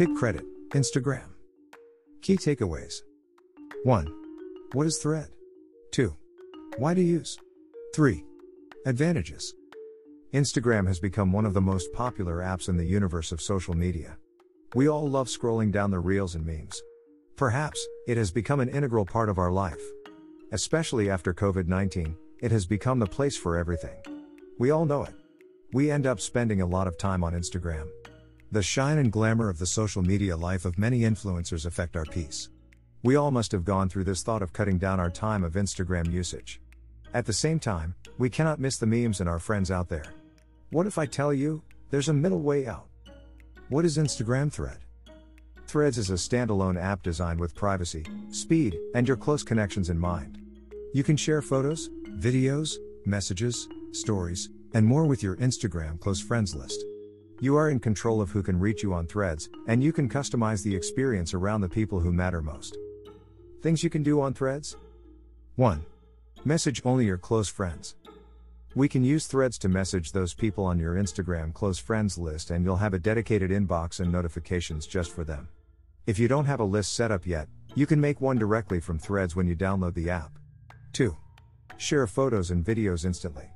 Pick credit, Instagram. Key takeaways 1. What is Thread? 2. Why to use? 3. Advantages. Instagram has become one of the most popular apps in the universe of social media. We all love scrolling down the reels and memes. Perhaps, it has become an integral part of our life. Especially after COVID 19, it has become the place for everything. We all know it. We end up spending a lot of time on Instagram. The shine and glamour of the social media life of many influencers affect our peace. We all must have gone through this thought of cutting down our time of Instagram usage. At the same time, we cannot miss the memes and our friends out there. What if I tell you, there's a middle way out? What is Instagram Thread? Threads is a standalone app designed with privacy, speed, and your close connections in mind. You can share photos, videos, messages, stories, and more with your Instagram close friends list. You are in control of who can reach you on Threads, and you can customize the experience around the people who matter most. Things you can do on Threads 1. Message only your close friends. We can use threads to message those people on your Instagram close friends list, and you'll have a dedicated inbox and notifications just for them. If you don't have a list set up yet, you can make one directly from threads when you download the app. 2. Share photos and videos instantly.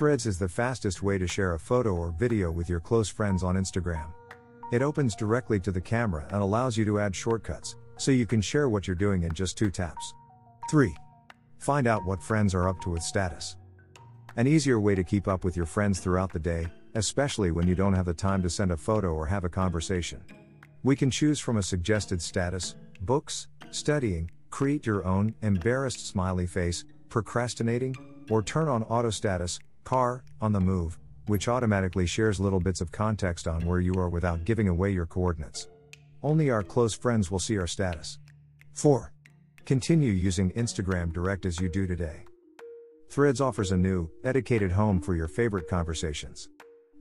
Threads is the fastest way to share a photo or video with your close friends on Instagram. It opens directly to the camera and allows you to add shortcuts, so you can share what you're doing in just two taps. 3. Find out what friends are up to with status. An easier way to keep up with your friends throughout the day, especially when you don't have the time to send a photo or have a conversation. We can choose from a suggested status, books, studying, create your own, embarrassed smiley face, procrastinating, or turn on auto status, car, on the move, which automatically shares little bits of context on where you are without giving away your coordinates. Only our close friends will see our status. 4. Continue using Instagram Direct as you do today. Threads offers a new, dedicated home for your favorite conversations.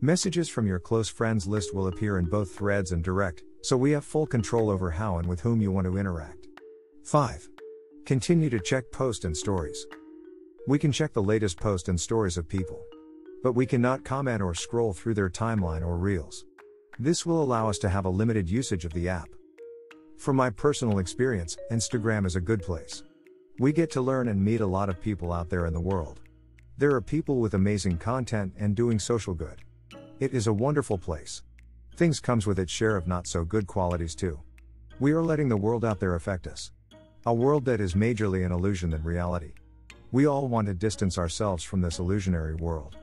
Messages from your close friends list will appear in both Threads and Direct, so we have full control over how and with whom you want to interact. 5. Continue to check post and stories. We can check the latest post and stories of people. But we cannot comment or scroll through their timeline or reels. This will allow us to have a limited usage of the app. From my personal experience, Instagram is a good place. We get to learn and meet a lot of people out there in the world. There are people with amazing content and doing social good. It is a wonderful place. Things comes with its share of not so good qualities too. We are letting the world out there affect us. A world that is majorly an illusion than reality. We all want to distance ourselves from this illusionary world.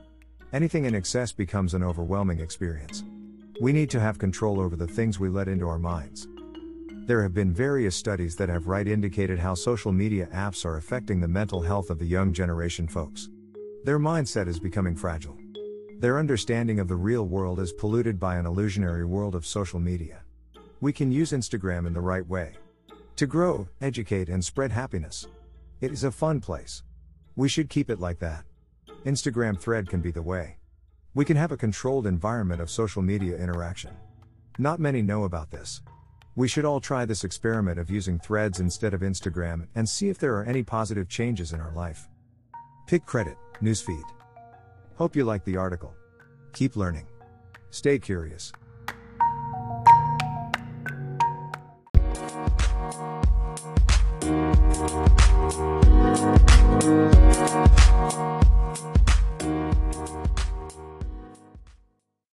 Anything in excess becomes an overwhelming experience. We need to have control over the things we let into our minds. There have been various studies that have right indicated how social media apps are affecting the mental health of the young generation folks. Their mindset is becoming fragile. Their understanding of the real world is polluted by an illusionary world of social media. We can use Instagram in the right way to grow, educate, and spread happiness. It is a fun place. We should keep it like that. Instagram thread can be the way. We can have a controlled environment of social media interaction. Not many know about this. We should all try this experiment of using threads instead of Instagram and see if there are any positive changes in our life. Pick credit, newsfeed. Hope you liked the article. Keep learning. Stay curious.